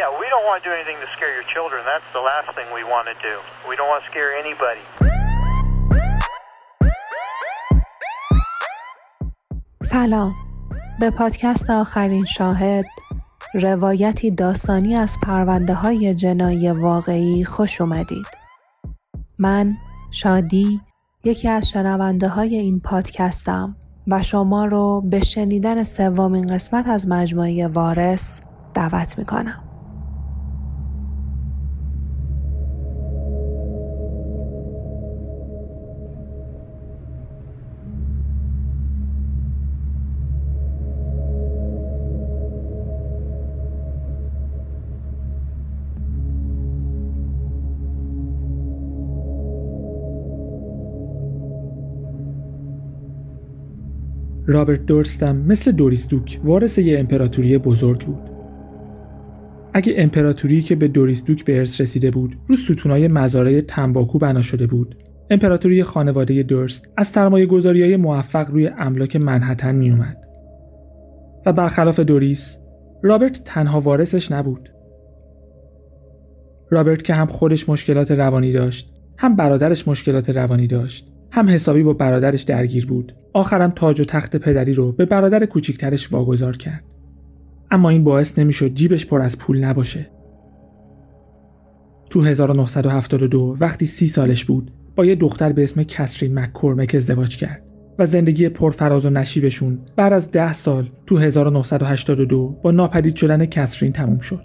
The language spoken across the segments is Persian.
Yeah, we don't want to do anything to scare your children. That's the last thing we want to do. We don't want to scare anybody. سلام به پادکست آخرین شاهد روایتی داستانی از پرونده های جنایی واقعی خوش اومدید من شادی یکی از شنونده های این پادکستم و شما رو به شنیدن سومین قسمت از مجموعه وارث دعوت می‌کنم رابرت دورستم مثل دوریس دوک وارث یه امپراتوری بزرگ بود. اگه امپراتوری که به دوریس دوک به ارث رسیده بود رو ستونای مزارع تنباکو بنا شده بود امپراتوری خانواده دورست از سرمایه گذاری های موفق روی املاک منحتن می اومد. و برخلاف دوریس رابرت تنها وارثش نبود. رابرت که هم خودش مشکلات روانی داشت هم برادرش مشکلات روانی داشت هم حسابی با برادرش درگیر بود آخرم تاج و تخت پدری رو به برادر کوچیکترش واگذار کرد اما این باعث نمی‌شد جیبش پر از پول نباشه تو 1972 وقتی سی سالش بود با یه دختر به اسم کسرین مککورمک ازدواج کرد و زندگی پرفراز و نشیبشون بعد از ده سال تو 1982 با ناپدید شدن کسرین تموم شد.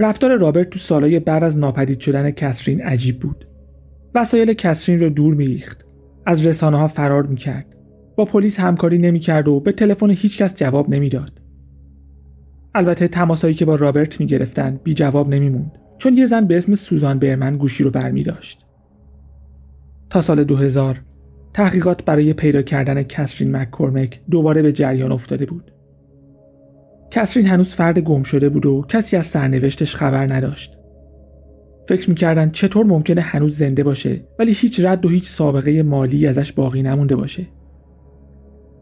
رفتار رابرت تو سالهای بعد از ناپدید شدن کسرین عجیب بود. وسایل کسرین رو دور میریخت از رسانه ها فرار می‌کرد با پلیس همکاری نمی‌کرد و به تلفن هیچکس جواب نمی‌داد البته تماسایی که با رابرت می‌گرفتن بی جواب نمیموند چون یه زن به اسم سوزان برمن گوشی رو برمی داشت. تا سال 2000 تحقیقات برای پیدا کردن کسرین مککورمک دوباره به جریان افتاده بود. کسرین هنوز فرد گم شده بود و کسی از سرنوشتش خبر نداشت. فکر می‌کردن چطور ممکنه هنوز زنده باشه ولی هیچ رد و هیچ سابقه مالی ازش باقی نمونده باشه.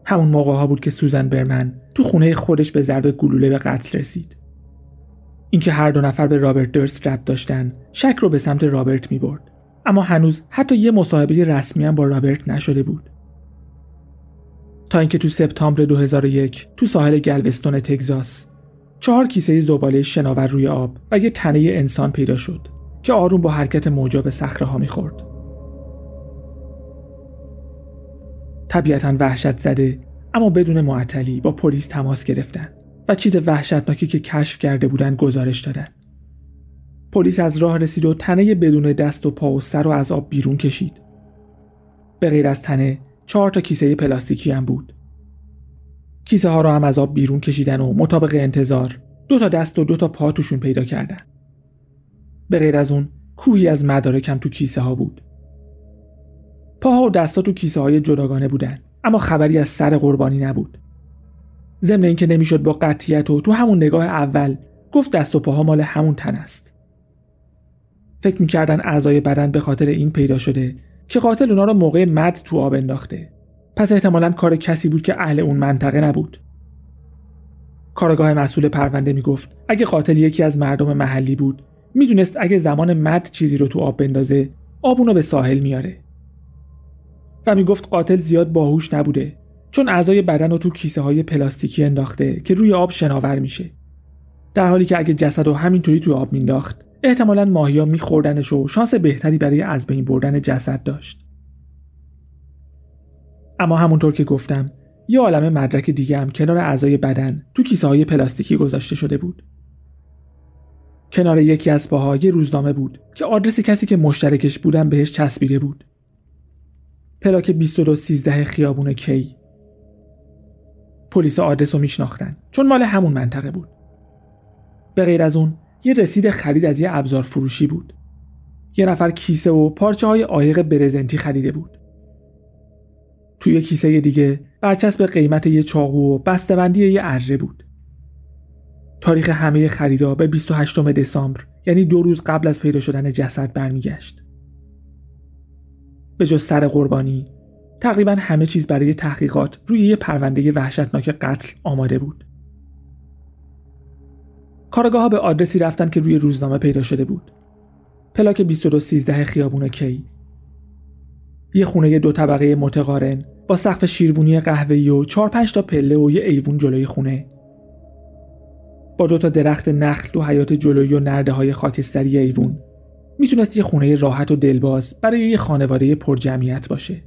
همون موقع ها بود که سوزن برمن تو خونه خودش به ضرب گلوله به قتل رسید. اینکه هر دو نفر به رابرت درست ربط داشتن شک رو به سمت رابرت می برد. اما هنوز حتی یه مصاحبه رسمی هم با رابرت نشده بود. تا اینکه تو سپتامبر 2001 تو ساحل گلوستون تگزاس چهار کیسه زباله شناور روی آب و یه تنه انسان پیدا شد. که آروم با حرکت موجا به صخره ها می‌خورد. طبیعتا وحشت زده اما بدون معطلی با پلیس تماس گرفتن و چیز وحشتناکی که کشف کرده بودن گزارش دادن. پلیس از راه رسید و تنه بدون دست و پا و سر و از آب بیرون کشید. به غیر از تنه چهار تا کیسه پلاستیکی هم بود. کیسه ها را هم از آب بیرون کشیدن و مطابق انتظار دو تا دست و دو تا پا توشون پیدا کردن. به غیر از اون کوهی از مدارکم تو کیسه ها بود. پاها و دستا تو کیسه های جداگانه بودن اما خبری از سر قربانی نبود. ضمن اینکه نمی‌شد با قطعیت و تو همون نگاه اول گفت دست و پاها مال همون تن است. فکر می‌کردن اعضای بدن به خاطر این پیدا شده که قاتل اونا رو موقع مد تو آب انداخته. پس احتمالا کار کسی بود که اهل اون منطقه نبود. کارگاه مسئول پرونده می‌گفت اگه قاتل یکی از مردم محلی بود می‌دونست اگه زمان مد چیزی رو تو آب بندازه آب اونو به ساحل میاره. و می‌گفت قاتل زیاد باهوش نبوده چون اعضای بدن رو تو کیسه های پلاستیکی انداخته که روی آب شناور میشه. در حالی که اگه جسد رو همینطوری تو آب مینداخت احتمالا ماهیا میخوردنش و شانس بهتری برای از بین بردن جسد داشت. اما همونطور که گفتم یه عالم مدرک دیگه هم کنار اعضای بدن تو کیسه های پلاستیکی گذاشته شده بود. کنار یکی از پاها یه روزنامه بود که آدرس کسی که مشترکش بودن بهش چسبیده بود. پلاک 2213 خیابون کی. پلیس آدرس رو میشناختن چون مال همون منطقه بود. به غیر از اون یه رسید خرید از یه ابزار فروشی بود. یه نفر کیسه و پارچه های آیق برزنتی خریده بود. توی کیسه دیگه برچسب قیمت یه چاقو و بسته‌بندی یه اره بود. تاریخ همه خریدا به 28 دسامبر یعنی دو روز قبل از پیدا شدن جسد برمیگشت. به جز سر قربانی تقریبا همه چیز برای تحقیقات روی یه پرونده وحشتناک قتل آماده بود. کارگاه ها به آدرسی رفتن که روی روزنامه پیدا شده بود پلاک 2213 خیابون کی یه خونه دو طبقه متقارن با سقف شیروونی قهوه‌ای و چهار پنج تا پله و یه ایوون جلوی خونه با دو تا درخت نخل تو حیات جلویی و نرده های خاکستری ایوون. می‌تونست یه خونه راحت و دلباز برای یه خانواده پر جمعیت باشه.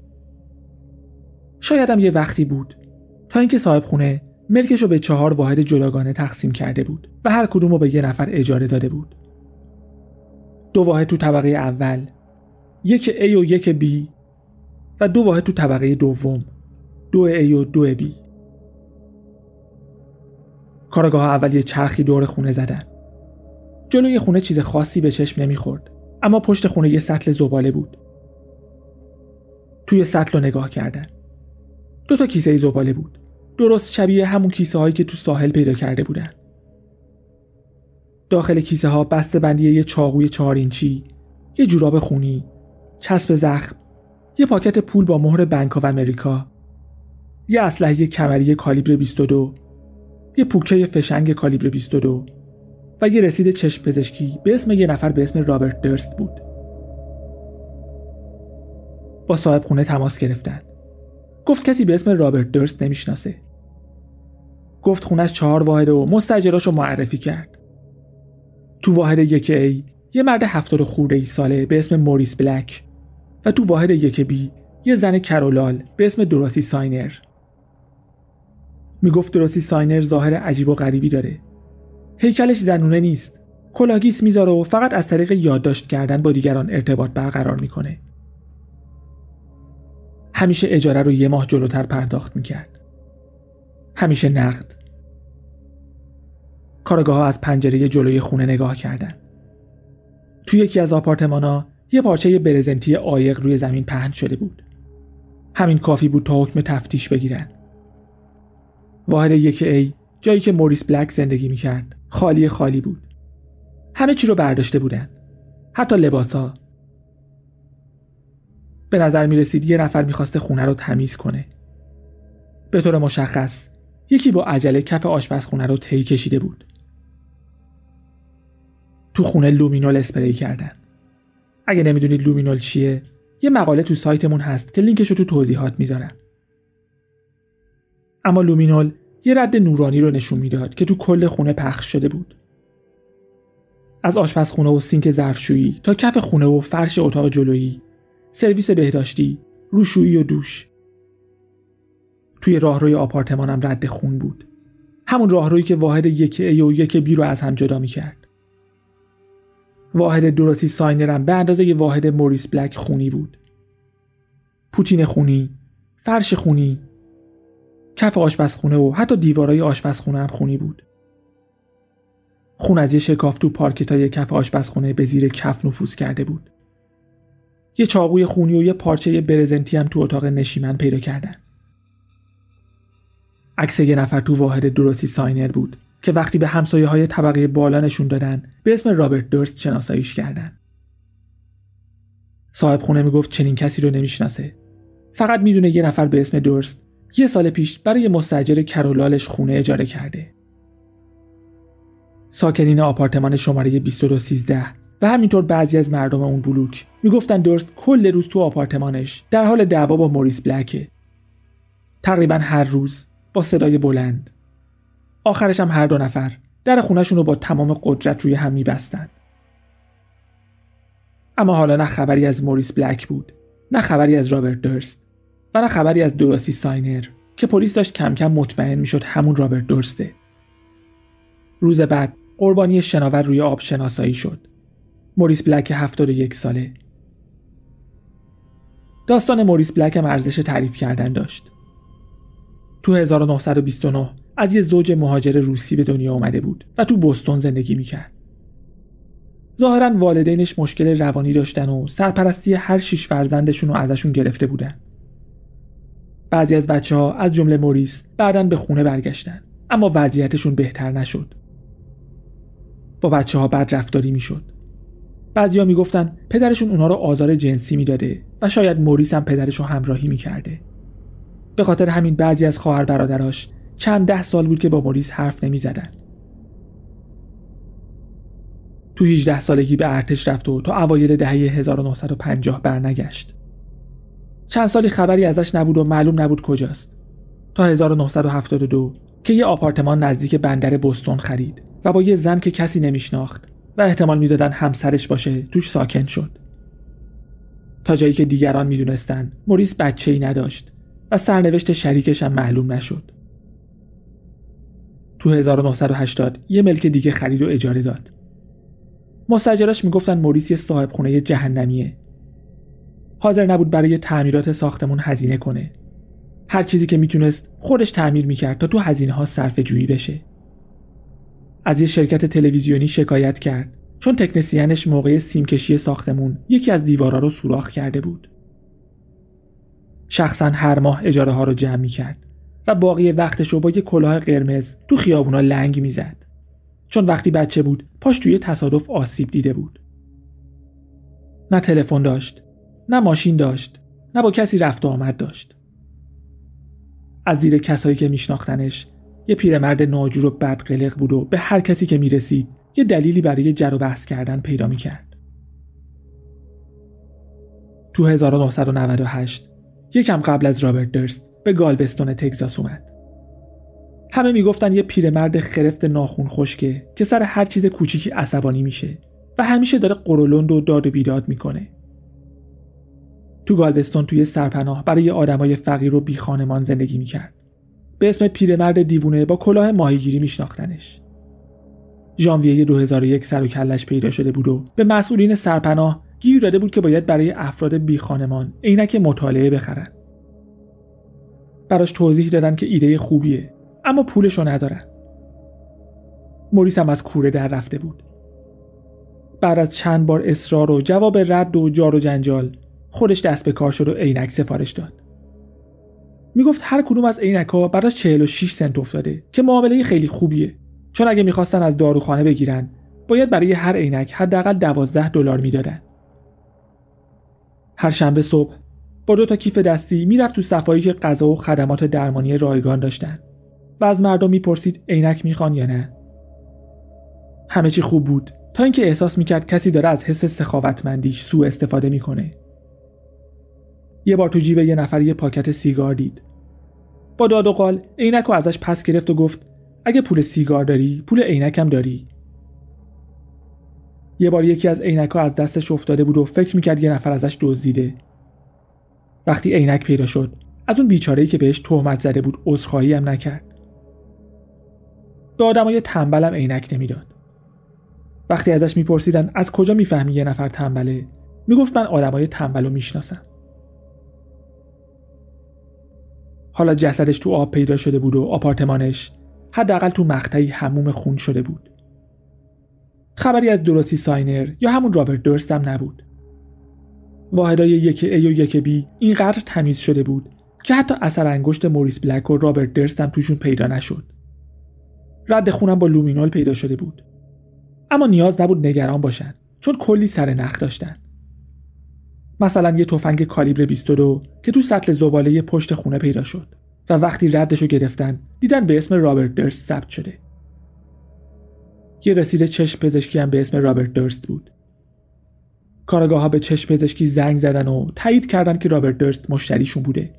شایدم یه وقتی بود تا اینکه صاحب خونه ملکش رو به چهار واحد جداگانه تقسیم کرده بود و هر کدوم رو به یه نفر اجاره داده بود. دو واحد تو طبقه اول یک A و یک B و دو واحد تو طبقه دوم دو A و دو B. کارگاه اول یه چرخی دور خونه زدن. جلوی خونه چیز خاصی به چشم نمی‌خورد اما پشت خونه یه سطل زباله بود. توی سطل رو نگاه کردن. دو تا کیسه زباله بود. درست شبیه همون کیسه هایی که تو ساحل پیدا کرده بودن. داخل کیسه ها بسته بندی یه چاقوی چهار اینچی یه جوراب خونی چسب زخم یه پاکت پول با مهر بانک و امریکا یه اسلحه کمری کالیبر 22 یه پوکه فشنگ کالیبر 22 و یه رسید چشم پزشکی به اسم یه نفر به اسم رابرت درست بود. با صاحب خونه تماس گرفتن. گفت کسی به اسم رابرت دورست نمی‌شناسه. گفت خونش چهار واحد و مستاجراشو معرفی کرد. تو واحد یک A یه مرد هفتاد خورده ای ساله به اسم موریس بلک و تو واحد یک B یه زن کر و لال به اسم دوراسی ساینر. می‌گفت دوراسی ساینر ظاهر عجیب و غریبی داره. هیکلش زنونه نیست. کلاه‌گیس می‌ذاره و فقط از طریق یادداشت کردن با دیگران ارتباط برقرار می‌کنه. همیشه اجاره رو یه ماه جلوتر پرداخت می‌کرد. همیشه نقد. کارگاه از پنجره جلوی خونه نگاه کردن. توی یکی از آپارتمان ها یه پارچه برزنتی عایق روی زمین پهن شده بود. همین کافی بود تا حکم تفتیش بگیرن. واحد یک ای جایی که موریس بلک زندگی می‌کرد. خالی خالی بود. همه چی رو برداشته بودن. حتی لباس ها به نظر می رسید یه نفر می‌خواسته خونه رو تمیز کنه. به طور مشخص یکی با عجله کف آشپزخونه رو طی کشیده بود. تو خونه لومینول اسپری کردن. اگه نمی‌دونید لومینول چیه یه مقاله تو سایتمون هست که لینکش رو تو توضیحات می‌ذارم. اما لومینول یه رد نورانی رو نشون می‌داد که تو کل خونه پخش شده بود. از آشپزخونه و سینک ظرفشویی تا کف خونه و فرش اتاق جلویی سرویس بهداشتی روشویی و دوش. توی راهروی آپارتمانم رد خون بود. همون راهرویی که واحد یک A و یک B رو از هم جدا می‌کرد. واحد دوراسی ساینرم به اندازه یه واحد موریس بلک خونی بود. پوتین خونی فرش خونی کف آشپزخونه و حتی دیوارای آشپزخونه هم خونی بود. خون از یه شکاف تو پارکتای کف آشپزخونه به زیر کف نفوذ کرده بود. یه چاقوی خونی و یه پارچه برزنتی هم تو اتاق نشیمن پیدا کردن. عکس یه نفر تو واحد درستی ساینر بود که وقتی به همسایه های طبقه بالا نشون دادن به اسم رابرت درست شناساییش کردن. صاحب خونه می‌گفت چنین کسی رو نمی‌شناسه. فقط می‌دونه یه نفر به اسم درست یه سال پیش برای مستجر کرولالش خونه اجاره کرده. ساکنین آپارتمان شماره 2213 و همینطور بعضی از مردم اون بلوک می‌گفتن دورست کل روز تو آپارتمانش در حال دعوا با موریس بلکه. تقریبا هر روز با صدای بلند. آخرش هم هر دو نفر در خونهشون رو با تمام قدرت روی هم میبستن. اما حالا نه خبری از موریس بلک بود نه خبری از رابرت دورست. و نه خبری از دوراسی ساینر که پلیس داشت کم کم مطمئن می‌شد همون رابرت درسته روز بعد قربانی شناور روی آب شناسایی شد موریس بلک 71 ساله داستان موریس بلک هم ارزش تعریف کردن داشت تو 1929 از یه زوج مهاجر روسی به دنیا آمده بود و تو بوستون زندگی می‌کرد. ظاهرا والدینش مشکل روانی داشتن و سرپرستی هر شیش فرزندشون رو ازشون گرفته بودن. بعضی از بچه ها از جمله موریس بعدا به خونه برگشتن اما وضعیتشون بهتر نشد. با بچه ها بد رفتاری می‌شد. بعضیا می‌گفتن پدرشون اونها رو آزار جنسی می‌داده و شاید موریس هم پدرش رو همراهی می‌کرده. به خاطر همین بعضی از خواهر برادراش چند ده سال بود که با موریس حرف نمی زدن. تو 18 سالگی به ارتش رفت و تا اوایل دهه 1950 برنگشت. چند سالی خبری ازش نبود و معلوم نبود کجاست. تا 1972 که یه آپارتمان نزدیک بندر بستون خرید و با یه زن که کسی نمیشناخت و احتمال می‌دادن همسرش باشه توش ساکن شد. تا جایی که دیگران می‌دونستن موریس بچه ای نداشت و سرنوشت شریکش هم معلوم نشد. تو 1980 یه ملک دیگه خرید و اجاره داد. مستجراش می‌گفتن موریس یه صاحب خونه جهنمیه. حاضر نبود برای تعمیرات ساختمون هزینه کنه. هر چیزی که می‌تونست خودش تعمیر می‌کرد تا تو هزینه ها صرف جویی بشه. از یه شرکت تلویزیونی شکایت کرد چون تکنسیانش موقع سیمکشی ساختمون یکی از دیوارا رو سوراخ کرده بود. شخصا هر ماه اجاره ها رو جمع می‌کرد و باقی وقتش رو با یه کلاه قرمز تو خیابونا لنگ می‌زد. چون وقتی بچه بود پاش توی تصادف آسیب دیده بود. نه تلفن داشت، نه ماشین داشت، نه با کسی رفت و آمد داشت. از زیر کسایی که میشناختنش یه پیرمرد ناجور و بدقلق بود و به هر کسی که می‌رسید یه دلیلی برای جر و بحث کردن پیدا می‌کرد. تو 1998 یکم قبل از رابرت درست به گالوستون تگزاس اومد. همه می‌گفتن یه پیرمرد خرفت ناخون خشکه که سر هر چیز کوچیکی عصبانی میشه و همیشه داره قرولند و داد و بیداد می‌کنه. تو گالوستون توی سرپناه برای آدمای فقیر و بی خانمان زندگی می‌کرد. به اسم پیرمرد دیوونه با کلاه ماهیگیری میشناختنش. ژانویه 2001 سر و کلش پیدا شده بود و به مسئولین سرپناه گیر داده بود که باید برای افراد بی خانمان عینک مطالعه بخرن. براش توضیح دادن که ایده خوبیه اما پولشو ندارن. موریس هم از کوره در رفته بود. بعد از چند بار اصرار و جواب رد و جار و جنجال خودش دست به کار شد و عینک سفارش داد. می‌گفت هر کدوم از عینک ها براش 46 سنت افتاده که معامله خیلی خوبیه چون اگه می‌خواستن از داروخانه بگیرن باید برای هر عینک حداقل 12 دلار می‌دادن. هر شنبه صبح با دو تا کیف دستی می‌رفت تو صفایی که غذا و خدمات درمانی رایگان داشتن و از مردم می‌پرسید عینک می‌خوان یا نه همه چی خوب بود تا اینکه احساس می‌کرد کسی داره از حس سخاوتمندیش سوء استفاده می‌کنه یه بار تو جیب یه نفر یه پاکت سیگار دید. با داد و قال عینک رو ازش پس گرفت و گفت اگه پول سیگار داری پول عینکم داری. یه بار یکی از عینک از دستش افتاده بود و فکر می‌کرد یه نفر ازش دزدیده. وقتی عینک پیدا شد از اون بیچاره‌ای که بهش تهمت زده بود عذرخواهی هم نکرد. به آدمای تنبلم عینک نمی‌داد. وقتی ازش میپرسیدن از کجا می‌فهمی یه نفر تنبله؟ می‌گفت من آدمای تنبل رو می‌شناسم حالا جسدش تو آب پیدا شده بود و آپارتمانش حداقل تو مقطعی هموم خون شده بود. خبری از دروسی ساینر یا همون رابرت درست هم نبود. واحدای یک A و یک B اینقدر تمیز شده بود که حتی اثر انگشت موریس بلک و رابرت دورست هم توشون پیدا نشد. رد خونم با لومینول پیدا شده بود. اما نیاز نبود نگران باشن چون کلی سر نخ داشتن. مثلا یه تفنگ کالیبر 22 که تو سطل زباله پشت خونه پیدا شد و وقتی ردشو گرفتن دیدن به اسم رابرت دورست ثبت شده. یه رسید چشم پزشکی هم به اسم رابرت دورست بود. کارآگاه ها به چشم پزشکی زنگ زدن و تایید کردن که رابرت دورست مشتریشون بوده.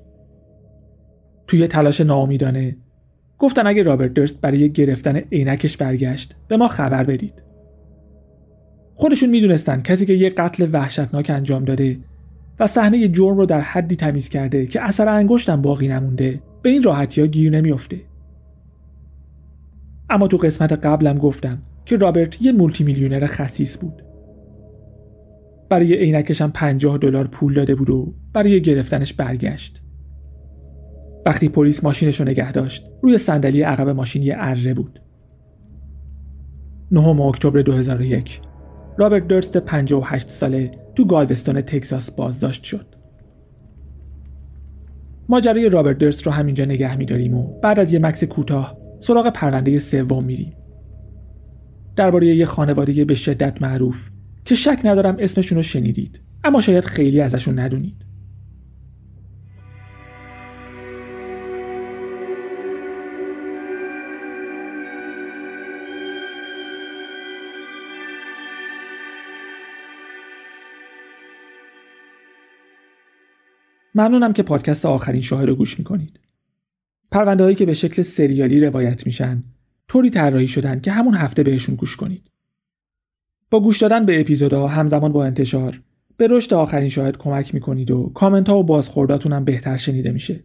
توی تلاش ناامیدانه گفتن اگه رابرت دورست برای گرفتن عینکش برگشت به ما خبر بدید. خودشون می‌دونستن کسی که یه قتل وحشتناک انجام داده و صحنه جرم رو در حدی تمیز کرده که اثر انگشتم باقی نمونده به این راحتی ها گیر نمیافته. اما تو قسمت قبلم گفتم که رابرت یه مولتی میلیونر خسیس بود. برای عینکش هم 50 دلار پول داده بود و برای گرفتنش برگشت. وقتی پلیس ماشینش رو نگه داشت روی صندلی عقب ماشین یه اره بود. 9 اکتبر 2001 رابرت درست 58 ساله تو گالوستون تگزاس بازداشت شد. ماجرای رابرت درست رو همینجا نگه میداریم و بعد از یه مکس کوتاه سراغ پرونده سوم میریم. درباره یه خانواده به شدت معروف که شک ندارم اسمشون رو شنیدید اما شاید خیلی ازشون ندونید. ممنونم که پادکست آخرین شاهد رو گوش می‌کنید. پرونده هایی که به شکل سریالی روایت میشن طوری طراحی شدن که همون هفته بهشون گوش کنید. با گوش دادن به اپیزودها همزمان با انتشار به رشد آخرین شاهد کمک می‌کنید و کامنت ها و بازخورداتون هم بهتر شنیده میشه.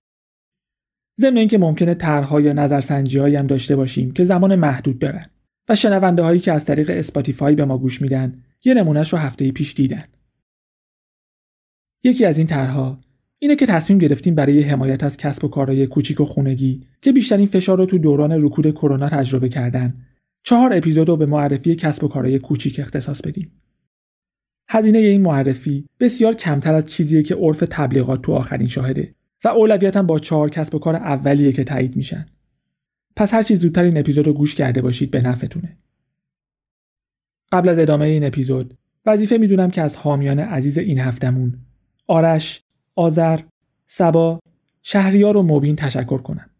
ضمن اینکه ممکنه طرحها یا نظرسنجی هم داشته باشیم که زمان محدود دارن و شنونده هایی که از طریق اسپاتیفای به ما گوش میدن یه نمونهش رو هفته پیش دیدن. یکی از این طرحها اینه که تصمیم گرفتیم برای حمایت از کسب و کارهای کوچیک و خونگی که بیشترین فشار رو تو دوران رکود کرونا تجربه کردن چهار اپیزود رو به معرفی کسب و کارهای کوچیک اختصاص بدیم. هزینه این معرفی بسیار کمتر از چیزیه که عرف تبلیغات تو آخرین شاهده و اولویتا با چهار کسب و کار اولیه که تایید میشن. پس هر چیز زودتر این اپیزود رو گوش کرده باشید به نفعتونه. قبل از ادامه این اپیزود وظیفه می‌دونم که از حامیان عزیز این هفتمون آرش، آذر، سبا، شهریار و مبین تشکر کنم.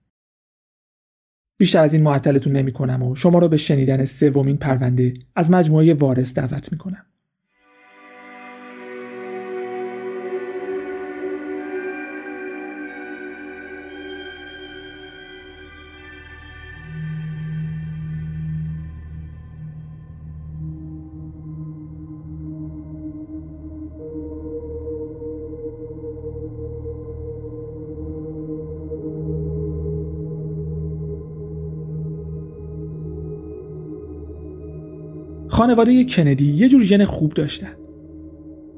بیشتر از این معطلتون نمی کنم و شما رو به شنیدن سومین پرونده از مجموعه وارث دعوت می کنم. خانواده کندی یه جور ژن خوب داشتن.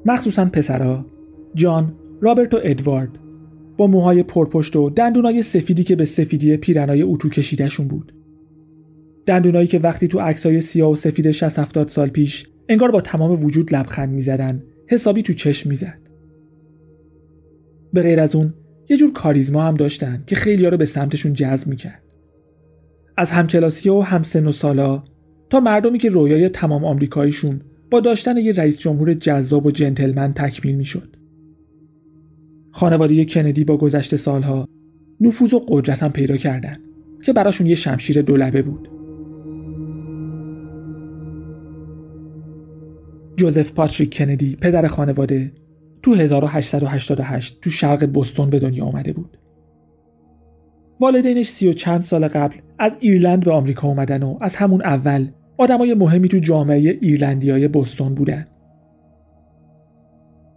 مخصوصا پسرها جان رابرت و ادوارد. با موهای پرپشت و دندونای سفیدی که به سفیدی پیرنای اتو کشیدهشون بود. دندونایی که وقتی تو عکسای سیاه و سفید 60 70 سال پیش انگار با تمام وجود لبخند می‌زدن حسابی تو چشم می‌زد. به غیر از اون یه جور کاریزما هم داشتن که خیلی رو به سمتشون جذب می‌کرد. از همکلاسی و همسن و سالا تا مردمی که رویای تمام آمریکاییشون با داشتن یه رئیس جمهور جذاب و جنتلمن تکمیل می‌شد. خانواده کندی با گذشت سالها نفوذ و قدرت هم پیدا کردن که براشون یه شمشیر دولبه بود. جوزف پاتریک کندی پدر خانواده تو 1888 تو شرق بوستون به دنیا آمده بود. والدینش سی و چند سال قبل از ایرلند به آمریکا اومدن و از همون اول آدمای مهمی تو جامعه ایرلندیای بوستون بودن.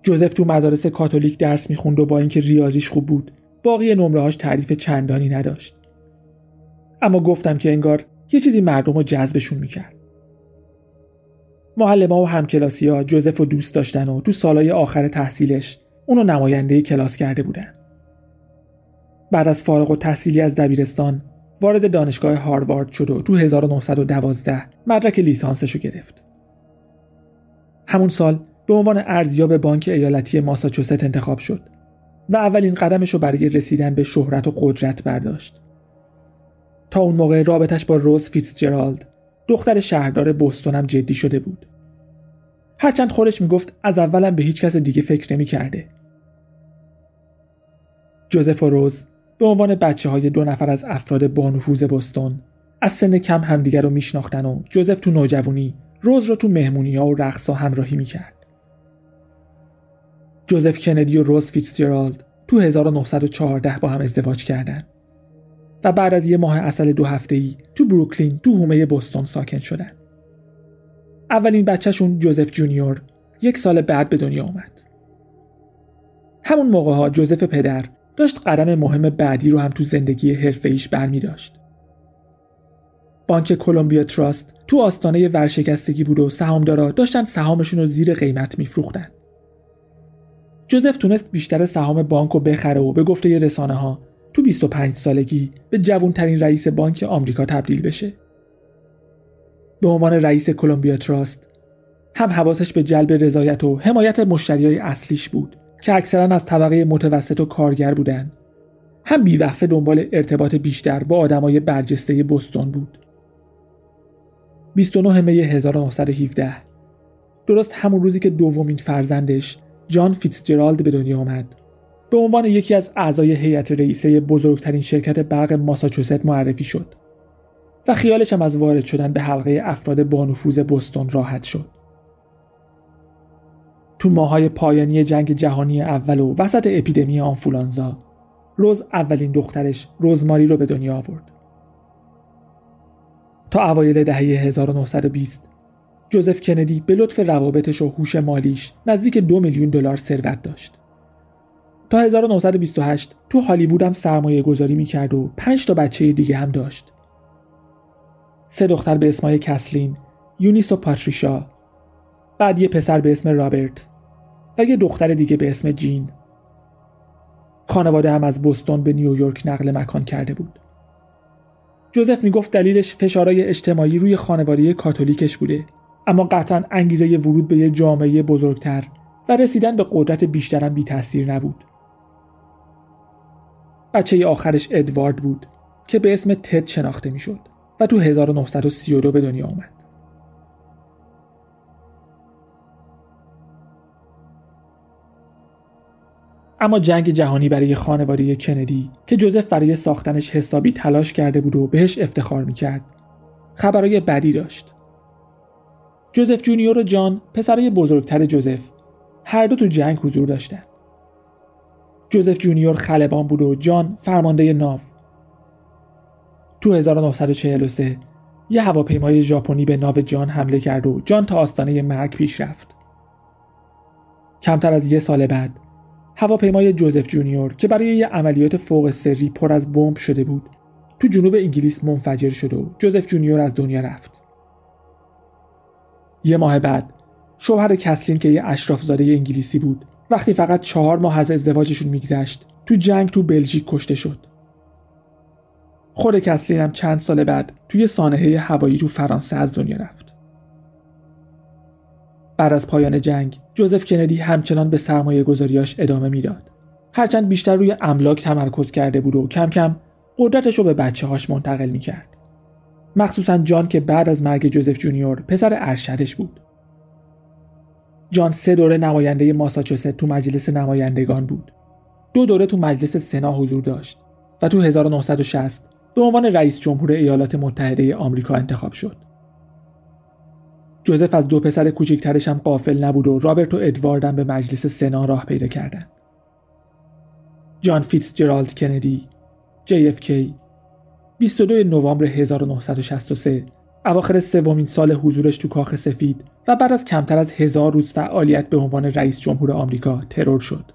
جوزف تو مدارس کاتولیک درس می‌خوند و با اینکه ریاضیش خوب بود باقی نمرهاش تعریف چندانی نداشت. اما گفتم که انگار یه چیزی مردم رو جذبشون می‌کرد. معلم و همکلاسی ها جوزف رو دوست داشتن و تو سالهای آخر تحصیلش اونو نماینده کلاس کرده بودن. بعد از فارغ و تحصیلی از دبیرستان وارد دانشگاه هاروارد شد و تو 1912 مدرک لیسانسش گرفت. همون سال به عنوان ارزیاب بانک ایالتی ماساچوست انتخاب شد و اولین قدمش رو برای رسیدن به شهرت و قدرت برداشت. تا اون موقع رابطش با روز فیتزجرالد دختر شهردار بوستون هم جدی شده بود. هرچند خودش می‌گفت از اولم به هیچ کس دیگه فکر نمی کرده. جوزف و روز به عنوان بچه های دو نفر از افراد با نفوذ بستون از سن کم همدیگر رو میشناختن و جوزف تو نوجوانی روز رو تو مهمونی ها و رقص همراهی می‌کرد. جوزف کندی و روز فیتزجرالد تو 1914 با هم ازدواج کردند و بعد از یه ماه اصل دو هفته ای تو بروکلین تو هومه بستون ساکن شدن. اولین بچهشون جوزف جونیور یک سال بعد به دنیا اومد. همون موقع ها جوزف پدر داشت قدم مهم بعدی رو هم تو زندگی حرفه‌ایش برمی داشت. بانک کلمبیا تراست تو آستانه ورشکستگی بود و سهامدارا داشتن سهامشون رو زیر قیمت میفروختن. جوزف تونست بیشتر سهام بانک رو بخره و به گفته رسانه ها تو 25 سالگی به جوانترین رئیس بانک آمریکا تبدیل بشه. به عنوان رئیس کلمبیا تراست هم حواسش به جلب رضایت و حمایت مشتریای اصلیش بود که اکثرا از طبقه متوسط و کارگر بودند. هم بیوقفه دنبال ارتباط بیشتر با آدمای برجسته بستون بود. 29 می 1917 درست همون روزی که دومین فرزندش جان فیتزجرالد به دنیا آمد. به عنوان یکی از اعضای هیئت رئیسه بزرگترین شرکت برق ماساچوست معرفی شد و خیالش هم از وارد شدن به حلقه افراد با نفوذ بستون راحت شد. تو ماهای پایانی جنگ جهانی اول و وسط اپیدمی آنفولانزا روز اولین دخترش روزماری رو به دنیا آورد. تا اوایل دهه 1920 جوزف کندی به لطف روابطش و هوش مالیش نزدیک دو میلیون دلار ثروت داشت. تا 1928 تو هالیوود هم سرمایه گذاری می‌کرد و پنج تا بچه دیگه هم داشت. سه دختر به اسمای کسلین، یونیس و پاتریشا، بعد یه پسر به اسم رابرت و یه دختر دیگه به اسم جین. خانواده هم از بوستون به نیویورک نقل مکان کرده بود. جوزف می‌گفت دلیلش فشارهای اجتماعی روی خانواده کاتولیکش بوده اما قطعا انگیزه ورود به یه جامعه بزرگتر و رسیدن به قدرت بیشترم بی تاثیر نبود. بچه آخرش ادوارد بود که به اسم تد شناخته می‌شد و تو 1932 به دنیا آمد. اما جنگ جهانی برای خانواده کندی که جوزف برای ساختنش حسابی تلاش کرده بود و بهش افتخار می‌کرد. خبرهای بدی داشت. جوزف جونیور و جان پسرای بزرگتر جوزف هر دو تو جنگ حضور داشتن. جوزف جونیور خلبان بود و جان فرمانده ناو. تو 1943 یه هواپیمای ژاپنی به ناو جان حمله کرد و جان تا آستانه مرگ پیش رفت. کمتر از یه سال بعد هواپیمای جوزف جونیور که برای یه عملیات فوق سری پر از بمب شده بود تو جنوب انگلیس منفجر شد و جوزف جونیور از دنیا رفت. یه ماه بعد شوهر کسلین که یه اشرافزاده انگلیسی بود وقتی فقط چهار ماه از ازدواجشون میگذشت تو جنگ تو بلژیک کشته شد. خود کسلین هم چند سال بعد توی سانحه هوایی تو فرانسه از دنیا رفت. بعد از پایان جنگ جوزف کندی همچنان به سرمایه گذاریاش ادامه می‌داد. هرچند بیشتر روی املاک تمرکز کرده بود و کم کم قدرتش رو به بچه هاش منتقل می‌کرد. مخصوصا جان که بعد از مرگ جوزف جونیور پسر ارشدش بود. جان سه دوره نماینده ماساچوست تو مجلس نمایندگان بود. دو دوره تو مجلس سنا حضور داشت و تو 1960 به عنوان رئیس جمهور ایالات متحده آمریکا انتخاب شد. جوزف از دو پسر کوچکترش هم غافل نبود و رابرت و ادوارد هم به مجلس سنا راه پیدا کردند. جان فیتس جرالد کندی JFK 22 نوامبر 1963 اواخر سومین سال حضورش تو کاخ سفید و بعد از کمتر از هزار روز فعالیت به عنوان رئیس جمهور آمریکا ترور شد.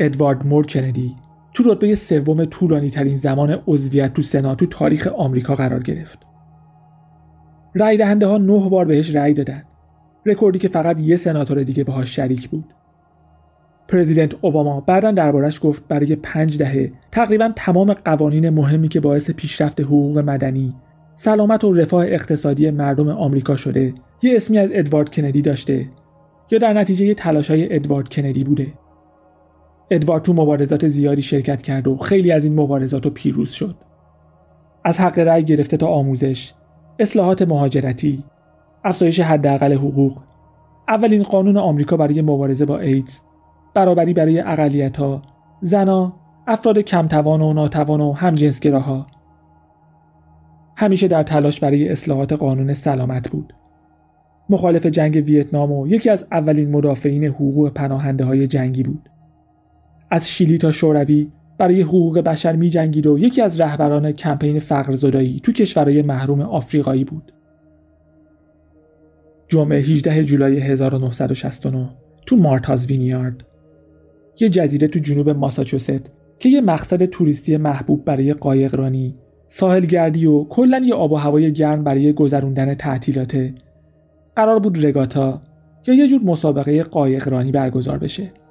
ادوارد مور کندی تو رتبه سوم طولانی ترین زمان عضویت تو سنا تو تاریخ آمریکا قرار گرفت. رأی دهنده ها نه بار بهش رأی دادن. رکوردی که فقط یه سناتور دیگه باهاش شریک بود. پرزیدنت اوباما بعدا دربارش گفت برای پنج دهه تقریبا تمام قوانین مهمی که باعث پیشرفت حقوق مدنی سلامت و رفاه اقتصادی مردم آمریکا شده یه اسمی از ادوارد کندی داشته یا در نتیجه تلاشای ادوارد کندی بوده ادوارد تو مبارزات زیادی شرکت کرد و خیلی از این مبارزات رو پیروز شد. از حق رأی گرفته تا آموزش، اصلاحات مهاجرتی، افزایش حداقل حقوق، اولین قانون آمریکا برای مبارزه با ایدز، برابری برای اقلیت‌ها، زنا، افراد کمتوان و ناتوان و همجنسگراها. همیشه در تلاش برای اصلاحات قانون سلامت بود. مخالف جنگ ویتنام و یکی از اولین مدافعین حقوق پناهنده های جنگی بود. از شیلی تا شوروی برای حقوق بشر می جنگید و یکی از رهبران کمپین فقر زدایی تو کشورهای محروم آفریقایی بود. جمعه 18 جولای 1969 تو مارتاز وینیارد یه جزیره تو جنوب ماساچوست که یه مقصد توریستی محبوب برای قایقرانی، ساحلگردی و کلا یه آب و هوای گرم برای گذروندن تعطیلاته قرار بود رگاتا یا یه جور مسابقه قایقرانی برگزار بشه.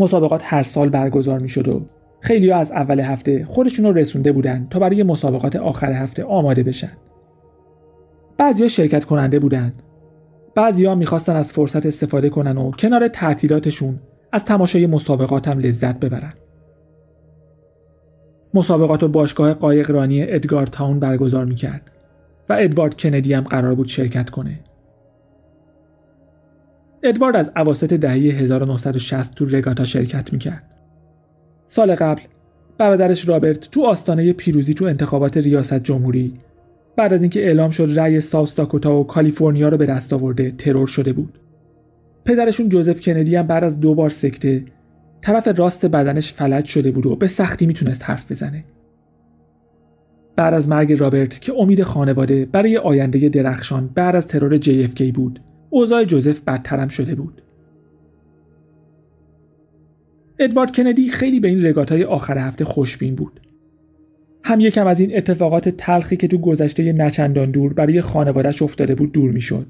مسابقات هر سال برگزار می شد و خیلی ها از اول هفته خودشون رو رسونده بودن تا برای مسابقات آخر هفته آماده بشن. بعضیا شرکت کننده بودن. بعضیا می‌خواستن از فرصت استفاده کنن و کنار تعطیلاتشون از تماشای مسابقات هم لذت ببرن. مسابقات و باشگاه قایقرانی ادگار تاون برگزار می‌کرد و ادوارد کندی هم قرار بود شرکت کنه. ادوارد از اواسط دهه 1960 تو رگاتا شرکت می‌کرد. سال قبل برادرش رابرت تو آستانه پیروزی تو انتخابات ریاست جمهوری بعد از اینکه اعلام شد رأی ساوس داکوتا و کالیفرنیا رو به دست آورده ترور شده بود پدرشون جوزف کندی هم بعد از دو بار سکته طرف راست بدنش فلج شده بود و به سختی می‌تونست حرف بزنه بعد از مرگ رابرت که امید خانواده برای آینده درخشان بعد از ترور JFK بود اوضاع جوزف بدترم شده بود. ادوارد کندی خیلی به این رگات آخر هفته خوشبین بود. هم یکم از این اتفاقات تلخی که تو گذشته نچندان دور برای خانوادهش افتاده بود دور می‌شد.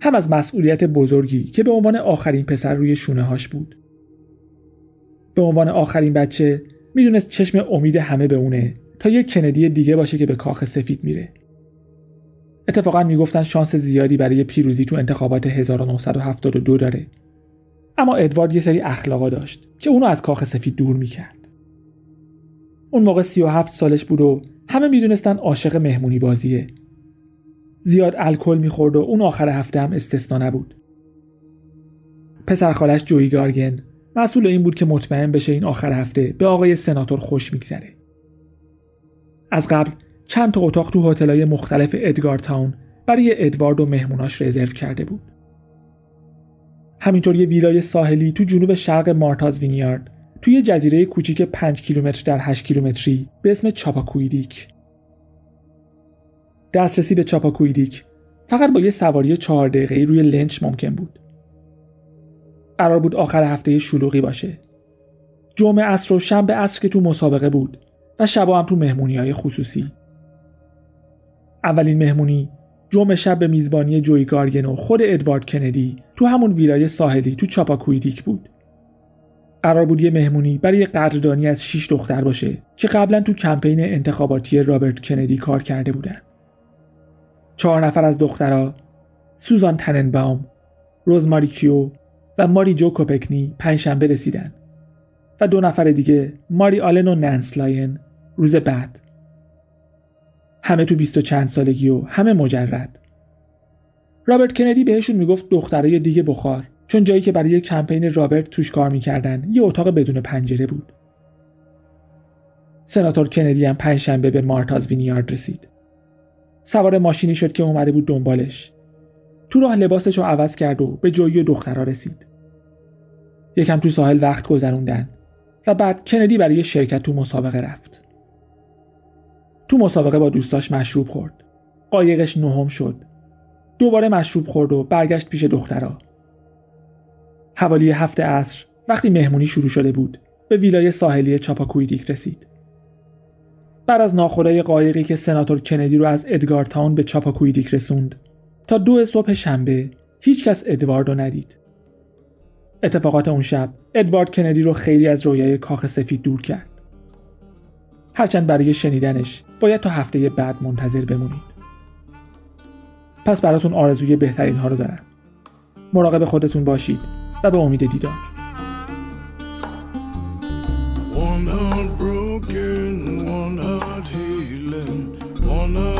هم از مسئولیت بزرگی که به عنوان آخرین پسر روی شونه هاش بود. به عنوان آخرین بچه می‌دونست چشم امید همه به اونه تا یک کندی دیگه باشه که به کاخ سفید میره. اتفاقا می‌گفتن شانس زیادی برای پیروزی تو انتخابات 1972 داره. اما ادوارد یه سری اخلاقا داشت که اونو از کاخ سفید دور می‌کرد. اون موقع 37 سالش بود و همه می‌دونستن عاشق مهمونی بازیه. زیاد الکل می‌خورد و اون آخر هفته هم استثنا نبود. پسر خالش جوی گارگن مسئول این بود که مطمئن بشه این آخر هفته به آقای سناتور خوش میگذره. از قبل چند تا اتاق تو هتل‌های مختلف ادگار تاون برای ادوارد و مهموناش رزرو کرده بود. همینطور یه ویلای ساحلی تو جنوب شرق مارتاز وینیارد توی جزیره کوچیک 5 کیلومتر در 8 کیلومتری به اسم چاپاکویدیک. دسترسی به چاپاکویدیک فقط با یه سواری چهار دقیقه‌ای روی لنچ ممکن بود. قرار بود آخر هفته شلوغی باشه. جمعه عصر و شنبه عصر که تو مسابقه بود و شبا هم تو مهمونی های خصوصی. اولین مهمونی جمعه شب به میزبانی جوی گارگن و خود ادوارد کندی تو همون ویلای ساحلی تو چاپاکویدیک بود قرار بود. یه مهمونی برای قدردانی از شیش دختر باشه که قبلا تو کمپین انتخاباتی رابرت کندی کار کرده بودن. چهار نفر از دخترها سوزان تننباوم روزماری کیو و ماری جو کوپکنی پنجشنبه رسیدن و دو نفر دیگه ماری آلن و ننس لاین روز بعد. همه تو بیست و چند سالگی و همه مجرد. رابرت کندی بهشون می‌گفت دخترای دیگ بخار چون جایی که برای کمپین رابرت توش کار می‌کردن یه اتاق بدون پنجره بود. سناتور کندی هم پنجشنبه به مارتاز وینیارد رسید. سوار ماشینی شد که اومده بود دنبالش. تو راه لباسش رو عوض کرد و به جایی دخترها رسید. یکم تو ساحل وقت گذروندن و بعد کندی برای شرکت تو مسابقه رفت. تو مسابقه با دوستاش مشروب خورد. قایقش نهم شد. دوباره مشروب خورد و برگشت پیش دخترها. حوالی هفته عصر وقتی مهمونی شروع شده بود به ویلای ساحلی چاپاکویدیک رسید. بعد از ناخدای قایقی که سناتور کندی رو از ادگار تاون به چاپاکویدیک رسوند تا دو صبح شنبه هیچکس ادوارد رو ندید. اتفاقات اون شب ادوارد کندی رو خیلی از رویای کاخ سفید دور کرد. هرچند برای شنیدنش باید تا هفته بعد منتظر بمونید پس براتون آرزوی بهترین ها رو دارم مراقب خودتون باشید و به امید دیدار one heart lying, one heart.